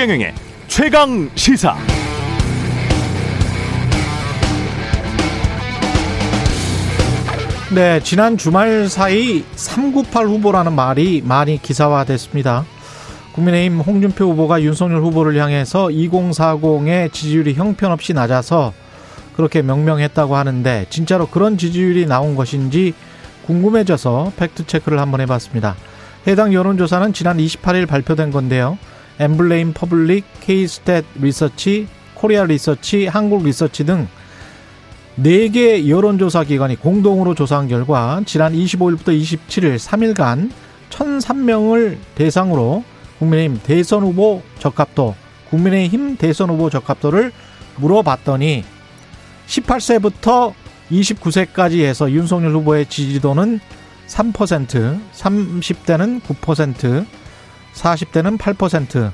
최경영의 최강 시사. 네, 지난 주말 사이 398 후보라는 말이 많이 기사화됐습니다. 국민의힘 홍준표 후보가 윤석열 후보를 향해서 2040의 지지율이 형편없이 낮아서 그렇게 명명했다고 하는데 진짜로 그런 지지율이 나온 것인지 궁금해져서 팩트 체크를 한번 해봤습니다. 해당 여론조사는 지난 28일 발표된 건데요. 엠브레인 퍼블릭, K스탯 리서치, 코리아 리서치, 한국 리서치 등 4개 여론조사 기관이 공동으로 조사한 결과 지난 25일부터 27일 3일간 1,003명을 대상으로 국민의힘 대선 후보 적합도, 국민의힘 대선 후보 적합도를 물어봤더니 18세부터 29세까지 해서 윤석열 후보의 지지도는 3%, 30대는 9%, 40대는 8%.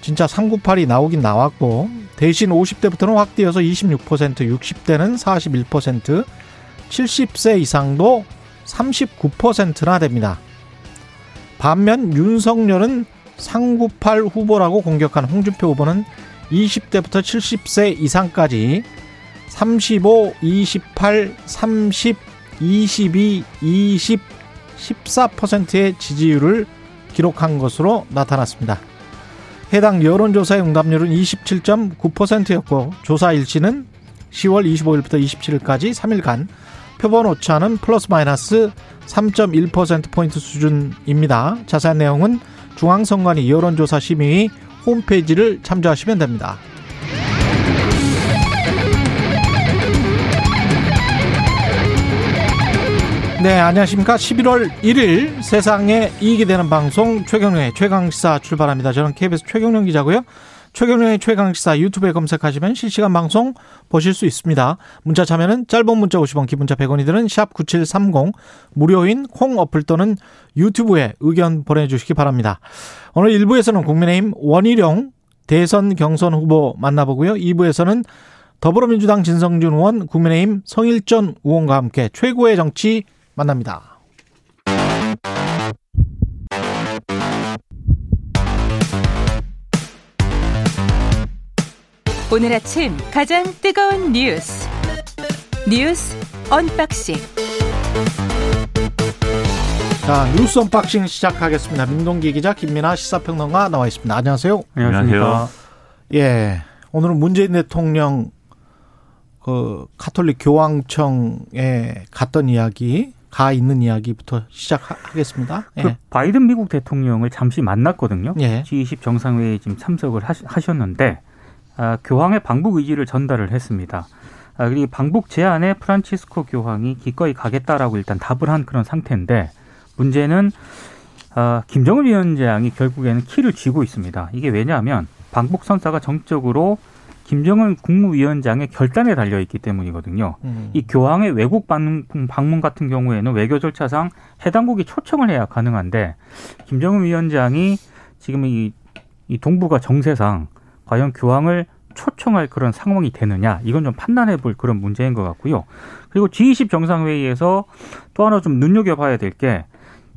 진짜 398이 나오긴 나왔고 대신 50대부터는 확 뛰어서 26%, 60대는 41%, 70세 이상도 39%나 됩니다. 반면 윤석열은 398 후보라고 공격한 홍준표 후보는 20대부터 70세 이상까지 35, 28, 30, 22, 20, 14%의 지지율을 기록한 것으로 나타났습니다. 해당 여론조사의 응답률은 27.9%였고 조사 일치는 10월 25일부터 27일까지 3일간 표본 오차는 플러스 마이너스 3.1%포인트 수준입니다. 자세한 내용은 중앙선관위 여론조사 심의 홈페이지를 참조하시면 됩니다. 네, 안녕하십니까. 11월 1일 세상에 이익이 되는 방송 최경련의 최강시사 출발합니다. 저는 KBS 최경련 기자고요. 최경련의 최강시사 유튜브에 검색하시면 실시간 방송 보실 수 있습니다. 문자 참여는 짧은 문자 50원, 기본자 100원이 드는 샵9730 무료인 콩 어플 또는 유튜브에 의견 보내주시기 바랍니다. 오늘 1부에서는 국민의힘 원희룡 대선 경선 후보 만나보고요. 2부에서는 더불어민주당 진성준 의원, 국민의힘 성일전 의원과 함께 최고의 정치 만납니다. 오늘 아침 가장 뜨거운 뉴스 뉴스 언박싱 자 뉴스 unboxing 시작하겠습니다. 민동기 기자 김민아 시사평론가 나와 있습니다. 안녕하세요. 안녕하세요. 예, 오늘은 문재인 대통령 그 카톨릭 교황청에 갔던 이야기 가 있는 이야기부터 시작하겠습니다. 예. 그 바이든 미국 대통령을 잠시 만났거든요. 예. G20 정상회의에 지금 참석을 하셨는데 아, 교황의 방북 의지를 전달을 했습니다. 아, 그리고 방북 제안에 프란치스코 교황이 기꺼이 가겠다라고 일단 답을 한 그런 상태인데 문제는 아, 김정은 위원장이 결국에는 키를 쥐고 있습니다. 이게 왜냐하면 방북 선사가 정적으로 김정은 국무위원장의 결단에 달려 있기 때문이거든요. 음. 이 교황의 외국 방문 같은 경우에는 외교 절차상 해당국이 초청을 해야 가능한데 김정은 위원장이 지금 이, 이 동북아 정세상 과연 교황을 초청할 그런 상황이 되느냐 이건 좀 판단해 볼 그런 문제인 것 같고요. 그리고 G20 정상회의에서 또 하나 좀 눈여겨봐야 될 게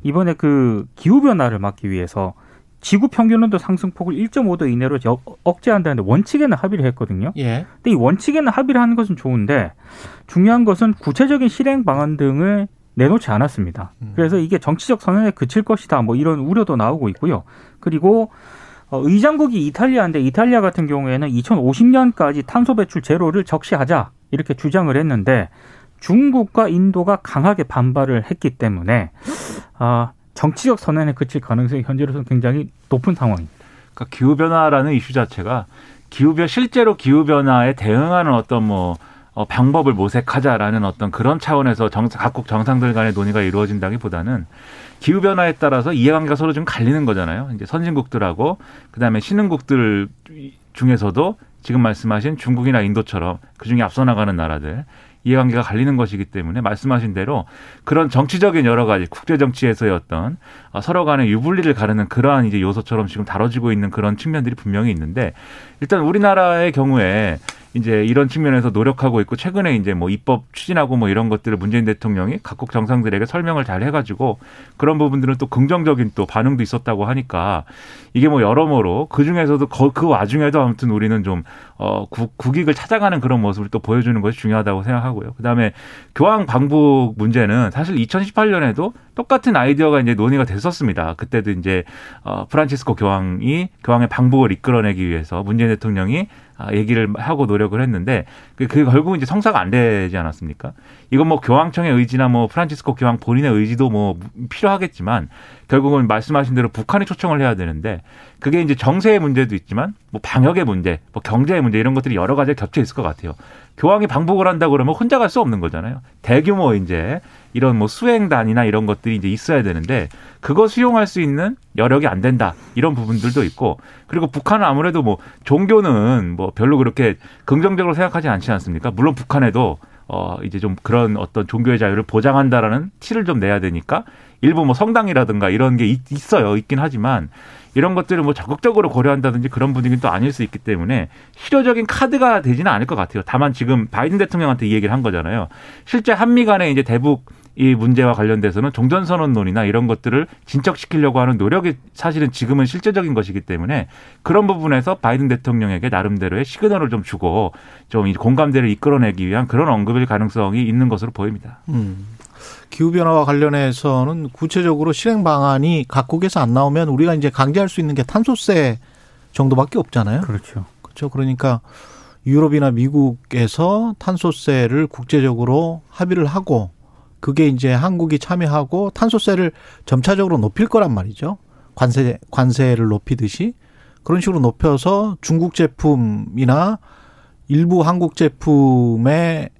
이번에 그 기후 변화를 막기 위해서 지구 평균 온도 상승폭을 1.5도 이내로 억제한다는데 원칙에는 합의를 했거든요. 예. 근데 이 원칙에는 합의를 하는 것은 좋은데 중요한 것은 구체적인 실행 방안 등을 내놓지 않았습니다. 음. 그래서 이게 정치적 선언에 그칠 것이다. 뭐 이런 우려도 나오고 있고요. 그리고 어, 의장국이 이탈리아인데 이탈리아 같은 경우에는 2050년까지 탄소 배출 제로를 적시하자 이렇게 주장을 했는데 중국과 인도가 강하게 반발을 했기 때문에 아 정치적 선언에 그칠 가능성이 현재로서는 굉장히 높은 상황입니다. 그러니까 기후 변화라는 이슈 자체가 기후 변 실제로 기후 변화에 대응하는 어떤 뭐 어, 방법을 모색하자라는 어떤 그런 차원에서 정, 각국 정상들 간의 논의가 이루어진다기보다는 기후 변화에 따라서 이해관계가 서로 좀 갈리는 거잖아요. 이제 선진국들하고 그다음에 신흥국들 중에서도 지금 말씀하신 중국이나 인도처럼 그 중에 앞서 나가는 나라들 이해관계가 갈리는 것이기 때문에 말씀하신 대로 그런 정치적인 여러 가지 국제 정치에서의 어떤 어, 서로 간의 유불리를 가르는 그러한 이제 요소처럼 지금 다뤄지고 있는 그런 측면들이 분명히 있는데 일단 우리나라의 경우에 이제 이런 측면에서 노력하고 있고 최근에 이제 뭐 입법 추진하고 뭐 이런 것들을 문재인 대통령이 각국 정상들에게 설명을 잘 해가지고 그런 부분들은 또 긍정적인 또 반응도 있었다고 하니까 이게 뭐 여러모로 그 중에서도 그 와중에도 아무튼 우리는 좀 어, 국, 국익을 찾아가는 그런 모습을 또 보여주는 것이 중요하다고 생각하고요. 그 다음에 교황 방북 문제는 사실 2018년에도 똑같은 아이디어가 이제 논의가 됐었습니다. 그때도 이제 어, 프란치스코 교황이 교황의 방북을 이끌어내기 위해서 문재인 대통령이 아, 얘기를 하고 노력을 했는데 그, 그 결국 이제 성사가 안 되지 않았습니까? 이건 뭐 교황청의 의지나 뭐 프란치스코 교황 본인의 의지도 뭐 필요하겠지만 결국은 말씀하신 대로 북한이 초청을 해야 되는데 그게 이제 정세의 문제도 있지만 뭐 방역의 문제, 뭐 경제의 문제 이런 것들이 여러 가지 겹쳐 있을 것 같아요. 교황이 방북을 한다 그러면 혼자 갈 수 없는 거잖아요. 대규모 이제 이런 뭐 수행단이나 이런 것들이 이제 있어야 되는데 그거 수용할 수 있는 여력이 안 된다 이런 부분들도 있고 그리고 북한은 아무래도 뭐 종교는 뭐 별로 그렇게 긍정적으로 생각하지 않지 않습니까? 물론 북한에도 어 이제 좀 그런 어떤 종교의 자유를 보장한다라는 티를 좀 내야 되니까 일부 뭐 성당이라든가 이런 게 있, 어요 있긴 하지만 이런 것들을 뭐 적극적으로 고려한다든지 그런 분위기는 또 아닐 수 있기 때문에 실효적인 카드가 되지는 않을 것 같아요. 다만 지금 바이든 대통령한테 이 얘기를 한 거잖아요. 실제 한미 간에 이제 대북 이 문제와 관련돼서는 종전선언론이나 이런 것들을 진척시키려고 하는 노력이 사실은 지금은 실제적인 것이기 때문에 그런 부분에서 바이든 대통령에게 나름대로의 시그널을 좀 주고 좀 공감대를 이끌어내기 위한 그런 언급일 가능성이 있는 것으로 보입니다. 음. 기후변화와 관련해서는 구체적으로 실행 방안이 각국에서 안 나오면 우리가 이제 강제할 수 있는 게 탄소세 정도밖에 없잖아요. 그렇죠. 그렇죠. 그러니까 유럽이나 미국에서 탄소세를 국제적으로 합의를 하고 그게 이제 한국이 참여하고 탄소세를 점차적으로 높일 거란 말이죠. 관세 관세를 높이듯이 그런 식으로 높여서 중국 제품이나 일부 한국 제품의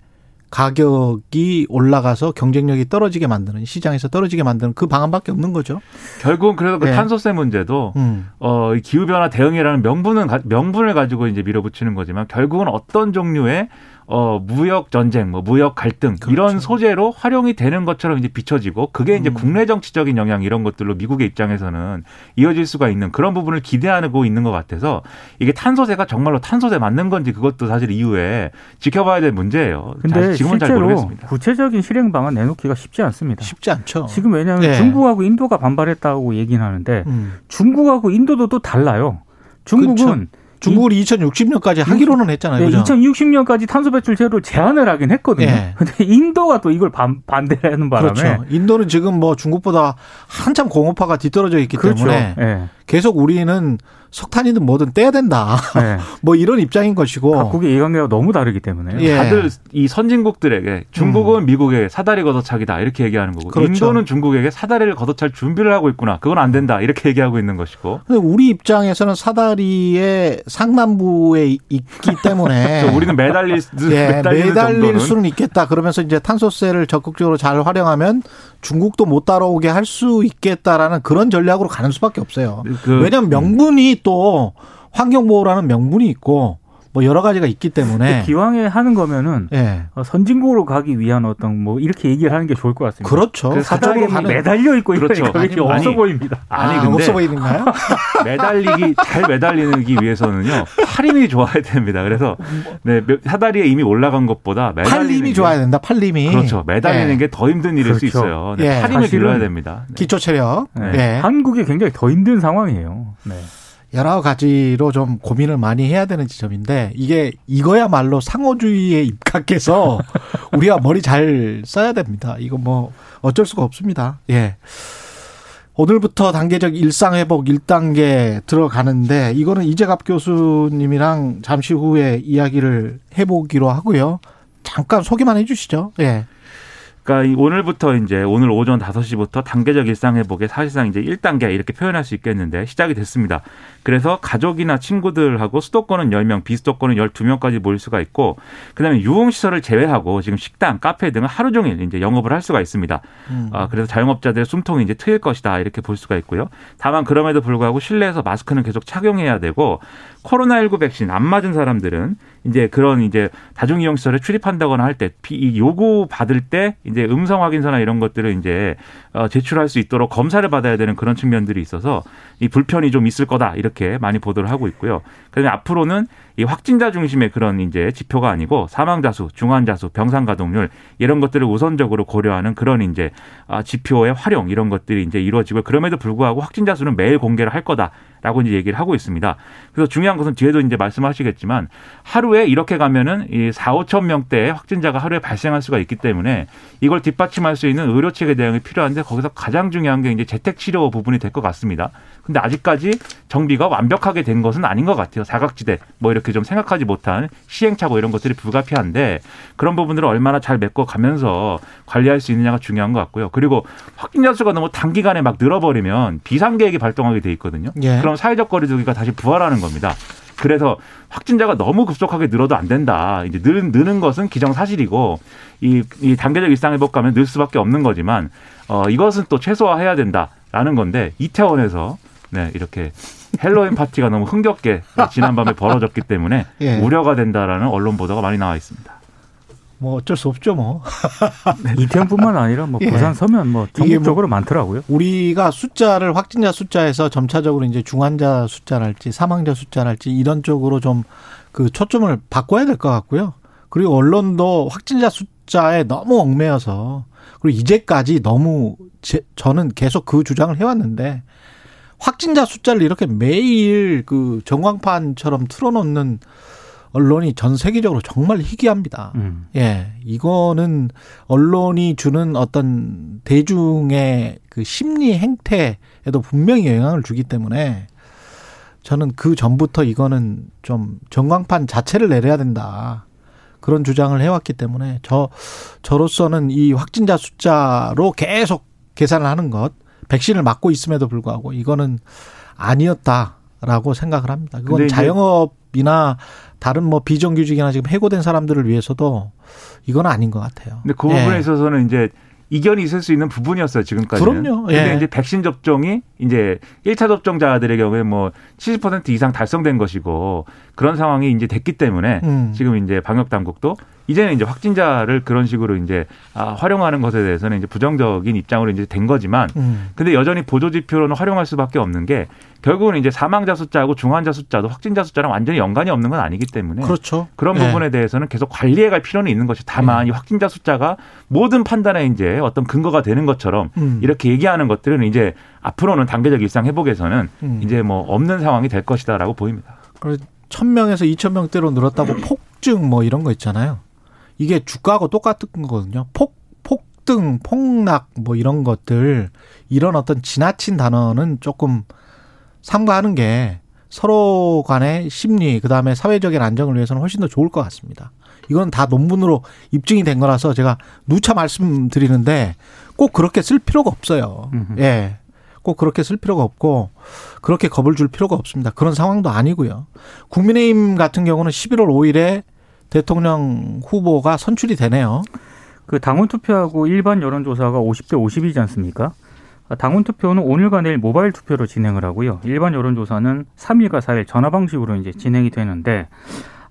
가격이 올라가서 경쟁력이 떨어지게 만드는 시장에서 떨어지게 만드는 그 방안밖에 없는 거죠. 결국은 그래서 그 네. 탄소세 문제도 음. 어 기후 변화 대응이라는 명분은 명분을 가지고 이제 밀어붙이는 거지만 결국은 어떤 종류의 어, 무역 전쟁, 뭐 무역 갈등 그렇죠. 이런 소재로 활용이 되는 것처럼 이제 비춰지고 그게 이제 음. 국내 정치적인 영향 이런 것들로 미국의 입장에서는 이어질 수가 있는 그런 부분을 기대하고 있는 것 같아서 이게 탄소세가 정말로 탄소세 맞는 건지 그것도 사실 이후에 지켜봐야 될 문제예요. 근데 지금은 잘 모르겠습니다. 구체적인 실행 방안 내놓기가 쉽지 않습니다. 쉽지 않죠. 지금 왜냐하면 네. 중국하고 인도가 반발했다고 얘기는 하는데 음. 중국하고 인도도 또 달라요. 중국은 그렇죠. 중국을 2060년까지 하기로는 했잖아요. 네, 2060년까지 탄소 배출 제로를 제한을 하긴 했거든요. 네. 근데 인도가 또 이걸 반, 반대하는 바람에 그렇죠. 인도는 지금 뭐 중국보다 한참 공업화가 뒤떨어져 있기 그렇죠. 때문에 네. 계속 우리는 석탄이든 뭐든 떼야 된다. 네. 뭐 이런 입장인 것이고. 각국의 이해관계가 너무 다르기 때문에. 예. 다들 이 선진국들에게 중국은 음. 미국의 사다리 걷어차기다 이렇게 얘기하는 거고 그렇죠. 인도는 중국에게 사다리를 걷어찰 준비를 하고 있구나. 그건 안 된다 이렇게 얘기하고 있는 것이고. 근데 우리 입장에서는 사다리의 상단부에 있기 때문에 우리는 매달릴, 예, 매달릴 수는 있겠다. 그러면서 이제 탄소세를 적극적으로 잘 활용하면 중국도 못 따라오게 할 수 있겠다라는 그런 전략으로 가는 수밖에 없어요. 그, 왜냐하면 명분이 또 환경보호라는 명분이 있고 뭐 여러 가지가 있기 때문에 기왕에 하는 거면은 네. 선진국으로 가기 위한 어떤 뭐 이렇게 얘기를 하는 게 좋을 것 같습니다. 그렇죠. 그 사적으로 가는 매달려 있고 그렇죠. 이렇게 없어 아니, 보입니다. 아니 아, 근데 없어 보이는가요? 매달리기 잘 매달리기 위해서는요 팔 힘이 좋아야 됩니다. 그래서 네, 사다리에 이미 올라간 것보다 팔림이 좋아야 된다. 팔림이 그렇죠. 매달리는 네. 게더 힘든 일일 그렇죠. 수 있어요. 네, 예. 팔 힘을 길러야 됩니다. 네. 기초 체력. 네. 네. 한국이 굉장히 더 힘든 상황이에요. 네. 여러 가지로 좀 고민을 많이 해야 되는 지점인데 이게 이거야말로 상호주의에 입각해서 우리가 머리 잘 써야 됩니다. 이거 뭐 어쩔 수가 없습니다. 예. 오늘부터 단계적 일상회복 1단계 들어가는데 이거는 이재갑 교수님이랑 잠시 후에 이야기를 해보기로 하고요. 잠깐 소개만 해주시죠. 예. 그러니까 오늘부터 이제 오늘 오전 5시부터 단계적 일상 회복에 사실상 이제 1단계 이렇게 표현할 수 있겠는데 시작이 됐습니다. 그래서 가족이나 친구들하고 수도권은 10명, 비수도권은 12명까지 모일 수가 있고 그다음에 유흥 시설을 제외하고 지금 식당, 카페 등은 하루 종일 이제 영업을 할 수가 있습니다. 음. 아, 그래서 자영업자들의 숨통이 이제 트일 것이다 이렇게 볼 수가 있고요. 다만 그럼에도 불구하고 실내에서 마스크는 계속 착용해야 되고 코로나19 백신 안 맞은 사람들은 이제 그런 이제 다중 이용 시설에 출입한다거나 할때 요구 받을 때 이제 음성 확인서나 이런 것들을 이제 어, 제출할 수 있도록 검사를 받아야 되는 그런 측면들이 있어서 이 불편이 좀 있을 거다 이렇게 많이 보도를 하고 있고요. 그다음에 앞으로는 이 확진자 중심의 그런 이제 지표가 아니고 사망자 수, 중환자 수, 병상 가동률 이런 것들을 우선적으로 고려하는 그런 이제 아, 지표의 활용 이런 것들이 이제 이루어지고 그럼에도 불구하고 확진자 수는 매일 공개를 할 거다 라고 이제 얘기를 하고 있습니다. 그래서 중요한 것은 뒤에도 이제 말씀하시겠지만 하루에 이렇게 가면은 이 4, 5천 명대의 확진자가 하루에 발생할 수가 있기 때문에 이걸 뒷받침할 수 있는 의료 체계 대응이 필요한데 거기서 가장 중요한 게 이제 재택 치료 부분이 될 것 같습니다. 근데 아직까지 정비가 완벽하게 된 것은 아닌 것 같아요. 사각지대 뭐 이렇게 좀 생각하지 못한 시행착오 이런 것들이 불가피한데 그런 부분들을 얼마나 잘 메꿔 가면서 관리할 수 있느냐가 중요한 것 같고요. 그리고 확진자 수가 너무 단기간에 막 늘어버리면 비상 계획이 발동하게 돼 있거든요. 예. 그럼 사회적 거리두기가 다시 부활하는 겁니다. 그래서 확진자가 너무 급속하게 늘어도 안 된다. 이제 늘, 느는 것은 기정사실이고 이, 이 단계적 일상 회복 가면 늘 수밖에 없는 거지만 어, 이것은 또 최소화해야 된다라는 건데 이태원에서 네, 이렇게 헬로윈 파티가 너무 흥겹게 지난밤에 벌어졌기 때문에 예. 우려가 된다라는 언론 보도가 많이 나와 있습니다. 뭐 어쩔 수 없죠 뭐. 이태원뿐만 아니라 뭐 예. 부산 서면 뭐 전국적으로 뭐 많더라고요. 우리가 숫자를 확진자 숫자에서 점차적으로 이제 중환자 숫자랄지 사망자 숫자랄지 이런 쪽으로 좀 그 초점을 바꿔야 될 것 같고요. 그리고 언론도 확진자 숫자에 너무 얽매여서 그리고 이제까지 너무 제, 저는 계속 그 주장을 해왔는데 확진자 숫자를 이렇게 매일 그 전광판처럼 틀어놓는 언론이 전 세계적으로 정말 희귀합니다. 음. 예. 이거는 언론이 주는 어떤 대중의 그 심리 행태에도 분명히 영향을 주기 때문에 저는 그 전부터 이거는 좀 전광판 자체를 내려야 된다. 그런 주장을 해왔기 때문에 저, 저로서는 이 확진자 숫자로 계속 계산을 하는 것, 백신을 맞고 있음에도 불구하고 이거는 아니었다라고 생각을 합니다. 그건 자영업이나 다른 뭐 비정규직이나 지금 해고된 사람들을 위해서도 이건 아닌 것 같아요. 근데 그 부분에 예. 있어서는 이제 이견이 있을 수 있는 부분이었어요, 지금까지는. 그럼요. 예. 근데 이제 백신 접종이 이제 1차 접종자들의 경우에 뭐 70% 이상 달성된 것이고 그런 상황이 이제 됐기 때문에 음. 지금 이제 방역 당국도 이제는 이제 확진자를 그런 식으로 이제 아, 활용하는 것에 대해서는 이제 부정적인 입장으로 이제 된 거지만 음. 근데 여전히 보조 지표로는 활용할 수밖에 없는 게 결국은 이제 사망자 숫자하고 중환자 숫자도 확진자 숫자랑 완전히 연관이 없는 건 아니기 때문에 그렇죠. 그런 네. 부분에 대해서는 계속 관리해 갈 필요는 있는 것이 다만 네. 이 확진자 숫자가 모든 판단에 이제 어떤 근거가 되는 것처럼 음. 이렇게 얘기하는 것들은 이제 앞으로는 단계적 일상 회복에서는 음. 이제 뭐 없는 상황이 될 것이다라고 보입니다. 그래서 1000명에서 2000명대로 늘었다고 폭증 뭐 이런 거 있잖아요. 이게 주가하고 똑같은 거거든요. 폭 폭등, 폭락 뭐 이런 것들 이런 어떤 지나친 단어는 조금 삼가하는 게 서로 간의 심리 그다음에 사회적인 안정을 위해서는 훨씬 더 좋을 것 같습니다. 이건 다 논문으로 입증이 된 거라서 제가 누차 말씀드리는데 꼭 그렇게 쓸 필요가 없어요. 예. 꼭 그렇게 쓸 필요가 없고 그렇게 겁을 줄 필요가 없습니다. 그런 상황도 아니고요. 국민의힘 같은 경우는 11월 5일에 대통령 후보가 선출이 되네요. 그 당원 투표하고 일반 여론조사가 50대 50이지 않습니까? 당원 투표는 오늘과 내일 모바일 투표로 진행을 하고요. 일반 여론조사는 3일과 4일 전화 방식으로 이제 진행이 되는데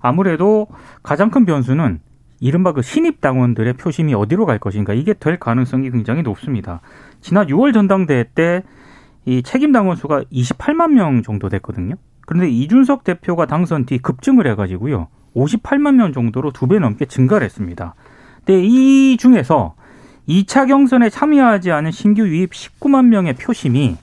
아무래도 가장 큰 변수는 이른바 그 신입 당원들의 표심이 어디로 갈 것인가 이게 될 가능성이 굉장히 높습니다. 지난 6월 전당대회 때 이 책임 당원 수가 28만 명 정도 됐거든요. 그런데 이준석 대표가 당선 뒤 급증을 해가지고요. 58만 명 정도로 두 배 넘게 증가를 했습니다. 근데 이 중에서 2차 경선에 참여하지 않은 신규 유입 19만 명의 표심이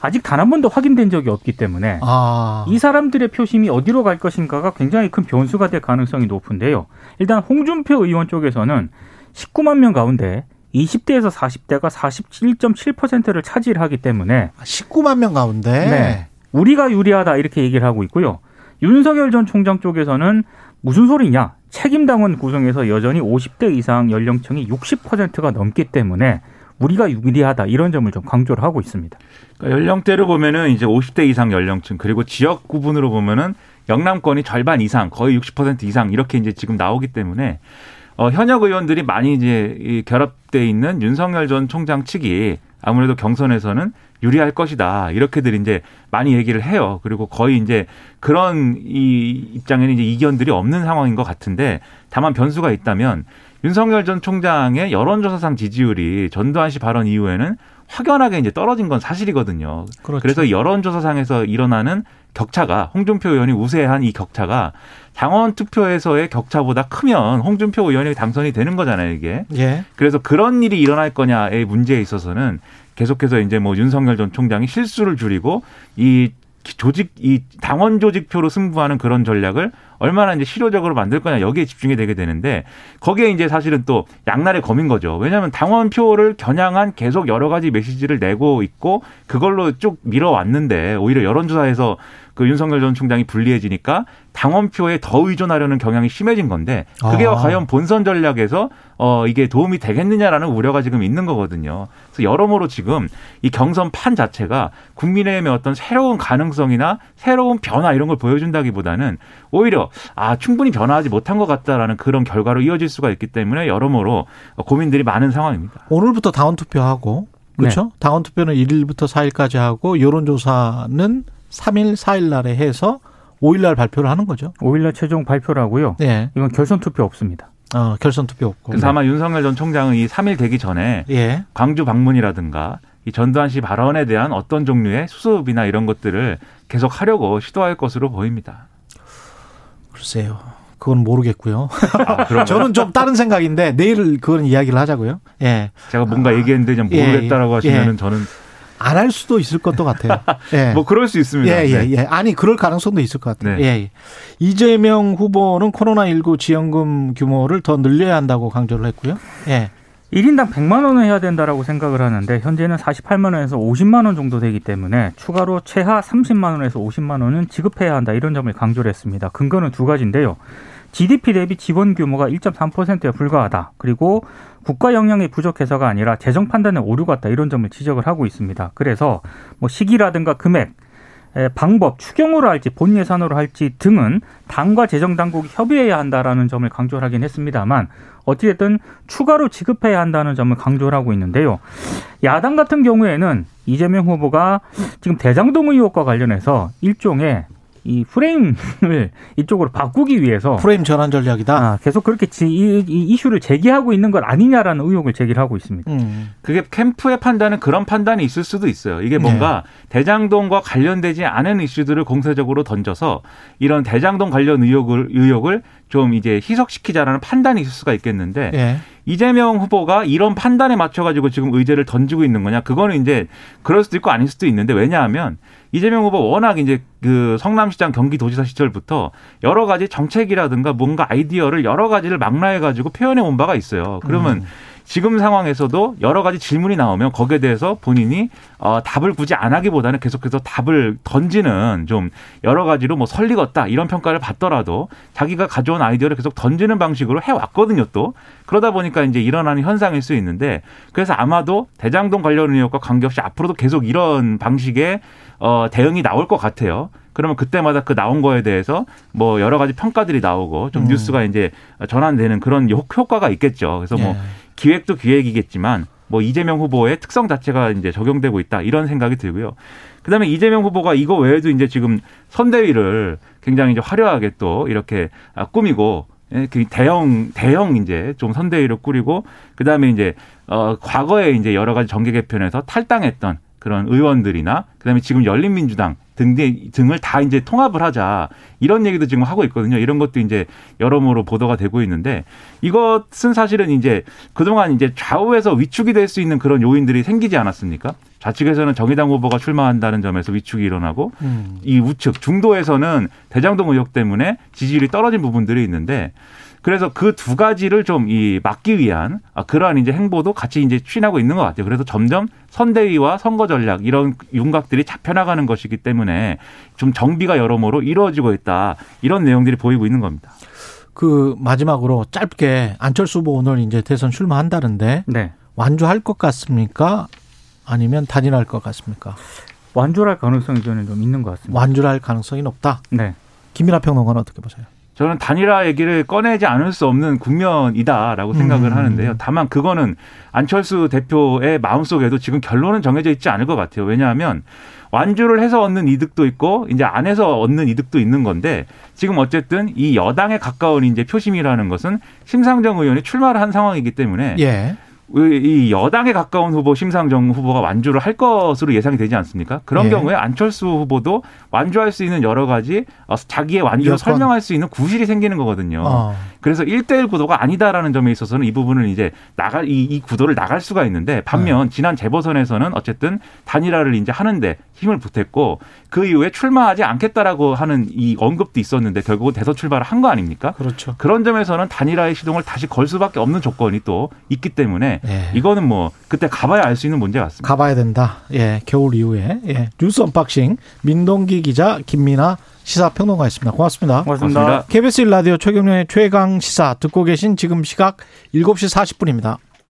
아직 단 한 번도 확인된 적이 없기 때문에 아. 이 사람들의 표심이 어디로 갈 것인가가 굉장히 큰 변수가 될 가능성이 높은데요. 일단 홍준표 의원 쪽에서는 19만 명 가운데 20대에서 40대가 47.7%를 차지하기 때문에 19만 명 가운데 네, 우리가 유리하다 이렇게 얘기를 하고 있고요. 윤석열 전 총장 쪽에서는 무슨 소리냐? 책임당원 구성에서 여전히 50대 이상 연령층이 60%가 넘기 때문에 우리가 유리하다 이런 점을 좀 강조를 하고 있습니다. 그러니까 연령대로 보면은 이제 50대 이상 연령층 그리고 지역 구분으로 보면은 영남권이 절반 이상 거의 60% 이상 이렇게 이제 지금 나오기 때문에 어, 현역 의원들이 많이 이제 이 결합돼 있는 윤석열 전 총장 측이 아무래도 경선에서는 유리할 것이다. 이렇게들 이제 많이 얘기를 해요. 그리고 거의 이제 그런 이 입장에는 이제 이견들이 없는 상황인 것 같은데 다만 변수가 있다면 윤석열 전 총장의 여론조사상 지지율이 전두환 씨 발언 이후에는 확연하게 이제 떨어진 건 사실이거든요. 그렇죠. 그래서 여론조사상에서 일어나는 격차가 홍준표 의원이 우세한 이 격차가 당원 투표에서의 격차보다 크면 홍준표 의원이 당선이 되는 거잖아요, 이게. 예. 그래서 그런 일이 일어날 거냐의 문제에 있어서는 계속해서 이제 뭐 윤석열 전 총장이 실수를 줄이고 이 조직 이 당원 조직표로 승부하는 그런 전략을 얼마나 이제 실효적으로 만들 거냐 여기에 집중이 되게 되는데 거기에 이제 사실은 또 양날의 검인 거죠. 왜냐하면 당원표를 겨냥한 계속 여러 가지 메시지를 내고 있고 그걸로 쭉 밀어왔는데 오히려 여론조사에서 그 윤석열 전 총장이 불리해지니까 당원표에 더 의존하려는 경향이 심해진 건데 그게 아. 과연 본선 전략에서 어 이게 도움이 되겠느냐라는 우려가 지금 있는 거거든요. 그래서 여러모로 지금 이 경선 판 자체가 국민의힘의 어떤 새로운 가능성이나 새로운 변화 이런 걸 보여준다기보다는 오히려 아 충분히 변화하지 못한 것 같다라는 그런 결과로 이어질 수가 있기 때문에 여러모로 고민들이 많은 상황입니다. 오늘부터 당원 투표하고 그렇죠? 당원 투표는 1일부터 4일까지 하고 여론조사는 3일, 4일 날에 해서 5일 날 발표를 하는 거죠. 5일날 최종 발표라고요. 예. 이건 결선 투표 없습니다. 어, 결선 투표 없고. 그래서 아마 윤석열 전 총장은 이 3일 되기 전에 예. 광주 방문이라든가 이 전두환 씨 발언에 대한 어떤 종류의 수습이나 이런 것들을 계속 하려고 시도할 것으로 보입니다. 글쎄요. 그건 모르겠고요. 아, 그럼 저는 좀 다른 생각인데 내일 그건 이야기를 하자고요. 예. 제가 뭔가 얘기했는데 좀 예, 모르겠다라고 예. 하시면은 저는 안 할 수도 있을 것도 같아요. 예. 뭐 그럴 수 있습니다. 예, 예, 네. 예. 아니, 그럴 가능성도 있을 것 같아요. 네. 예, 예. 이재명 후보는 코로나19 지원금 규모를 더 늘려야 한다고 강조를 했고요. 예. 1인당 100만 원을 해야 된다라고 생각을 하는데 현재는 48만 원에서 50만 원 정도 되기 때문에 추가로 최하 30만 원에서 50만 원은 지급해야 한다 이런 점을 강조를 했습니다. 근거는 두 가지인데요. GDP 대비 지원 규모가 1.3%에 불과하다. 그리고 국가 역량이 부족해서가 아니라 재정 판단에 오류가 있다 이런 점을 지적을 하고 있습니다. 그래서 뭐 시기라든가 금액 에, 방법, 추경으로 할지 본 예산으로 할지 등은 당과 재정 당국이 협의해야 한다라는 점을 강조를 하긴 했습니다만 어찌됐든 추가로 지급해야 한다는 점을 강조를 하고 있는데요. 야당 같은 경우에는 이재명 후보가 지금 대장동 의혹과 관련해서 일종의 이 프레임을 이쪽으로 바꾸기 위해서 프레임 전환 전략이다. 아, 계속 그렇게 지, 이, 이 이슈를 제기하고 있는 것 아니냐라는 의혹을 제기를 하고 있습니다. 음. 그게 캠프의 판단은 그런 판단이 있을 수도 있어요. 이게 뭔가 대장동과 관련되지 않은 이슈들을 공세적으로 던져서 이런 대장동 관련 의혹을 의혹을 좀 이제 희석시키자라는 판단이 있을 수가 있겠는데 예. 이재명 후보가 이런 판단에 맞춰가지고 지금 의제를 던지고 있는 거냐? 그거는 이제 그럴 수도 있고 아닐 수도 있는데 왜냐하면 이재명 후보 워낙 이제 그 성남시장 경기도지사 시절부터 여러 가지 정책이라든가 뭔가 아이디어를 여러 가지를 망라해가지고 표현해 온 바가 있어요. 그러면 음. 지금 상황에서도 여러 가지 질문이 나오면 거기에 대해서 본인이 어, 답을 굳이 안 하기보다는 계속해서 답을 던지는 좀 여러 가지로 뭐 설리겠다 이런 평가를 받더라도 자기가 가져온 아이디어를 계속 던지는 방식으로 해왔거든요 또 그러다 보니까 이제 일어나는 현상일 수 있는데 그래서 아마도 대장동 관련 의혹과 관계없이 앞으로도 계속 이런 방식의 어, 대응이 나올 것 같아요. 그러면 그때마다 그 나온 거에 대해서 뭐 여러 가지 평가들이 나오고 좀 음. 뉴스가 이제 전환되는 그런 효- 효과가 있겠죠. 그래서 뭐 예. 기획도 기획이겠지만 뭐 이재명 후보의 특성 자체가 이제 적용되고 있다 이런 생각이 들고요. 그다음에 이재명 후보가 이거 외에도 이제 지금 선대위를 굉장히 이제 화려하게 또 이렇게 아, 꾸미고 예, 그 대형 대형 이제 좀 선대위를 꾸리고 그다음에 이제 어 과거에 이제 여러 가지 정계 개편에서 탈당했던 그런 의원들이나 그다음에 지금 열린민주당 등 등을 다 이제 통합을 하자 이런 얘기도 지금 하고 있거든요. 이런 것도 이제 여러모로 보도가 되고 있는데 이것은 사실은 이제 그동안 이제 좌우에서 위축이 될 수 있는 그런 요인들이 생기지 않았습니까? 좌측에서는 정의당 후보가 출마한다는 점에서 위축이 일어나고 음. 이 우측 중도에서는 대장동 의혹 때문에 지지율이 떨어진 부분들이 있는데 그래서 그 두 가지를 좀 이 막기 위한 아, 그러한 이제 행보도 같이 이제 추진하고 있는 것 같아요. 그래서 점점 선대위와 선거 전략 이런 윤곽들이 잡혀나가는 것이기 때문에 좀 정비가 여러모로 이루어지고 있다 이런 내용들이 보이고 있는 겁니다. 그 마지막으로 짧게 안철수 후보 오늘 이제 대선 출마한다는데 네. 완주할 것 같습니까? 아니면 단일할 것 같습니까? 완주할 가능성이 저는 좀 있는 것 같습니다. 완주할 가능성이 높다. 네. 김민하 평론가는 어떻게 보세요? 저는 단일화 얘기를 꺼내지 않을 수 없는 국면이다라고 생각을 음. 하는데요. 다만 그거는 안철수 대표의 마음속에도 지금 결론은 정해져 있지 않을 것 같아요. 왜냐하면 완주를 해서 얻는 이득도 있고 이제 안에서 얻는 이득도 있는 건데 지금 어쨌든 이 여당에 가까운 이제 표심이라는 것은 심상정 의원이 출마를 한 상황이기 때문에 예. 이 여당에 가까운 후보 심상정 후보가 완주를 할 것으로 예상이 되지 않습니까? 그런 예. 경우에 안철수 후보도 완주할 수 있는 여러 가지 어, 자기의 완주를 여건. 설명할 수 있는 구실이 생기는 거거든요. 어. 그래서 1대1 구도가 아니다라는 점에 있어서는 이 부분을 이제 나갈 이, 이 구도를 나갈 수가 있는데 반면 지난 재보선에서는 어쨌든 단일화를 이제 하는데 힘을 보탰고 그 이후에 출마하지 않겠다라고 하는 이 언급도 있었는데 결국은 대선 출마를 한 거 아닙니까? 그렇죠. 그런 점에서는 단일화의 시동을 다시 걸 수밖에 없는 조건이 또 있기 때문에 예. 이거는 뭐 그때 가봐야 알 수 있는 문제 같습니다. 가봐야 된다. 예, 겨울 이후에. 예. 뉴스 unboxing 민동기 기자 김민아 시사평론가였습니다. 고맙습니다. 고맙습니다. 고맙습니다. KBS 1라디오 최경영의 최강 시사 듣고 계신 지금 시각 7시 40분입니다.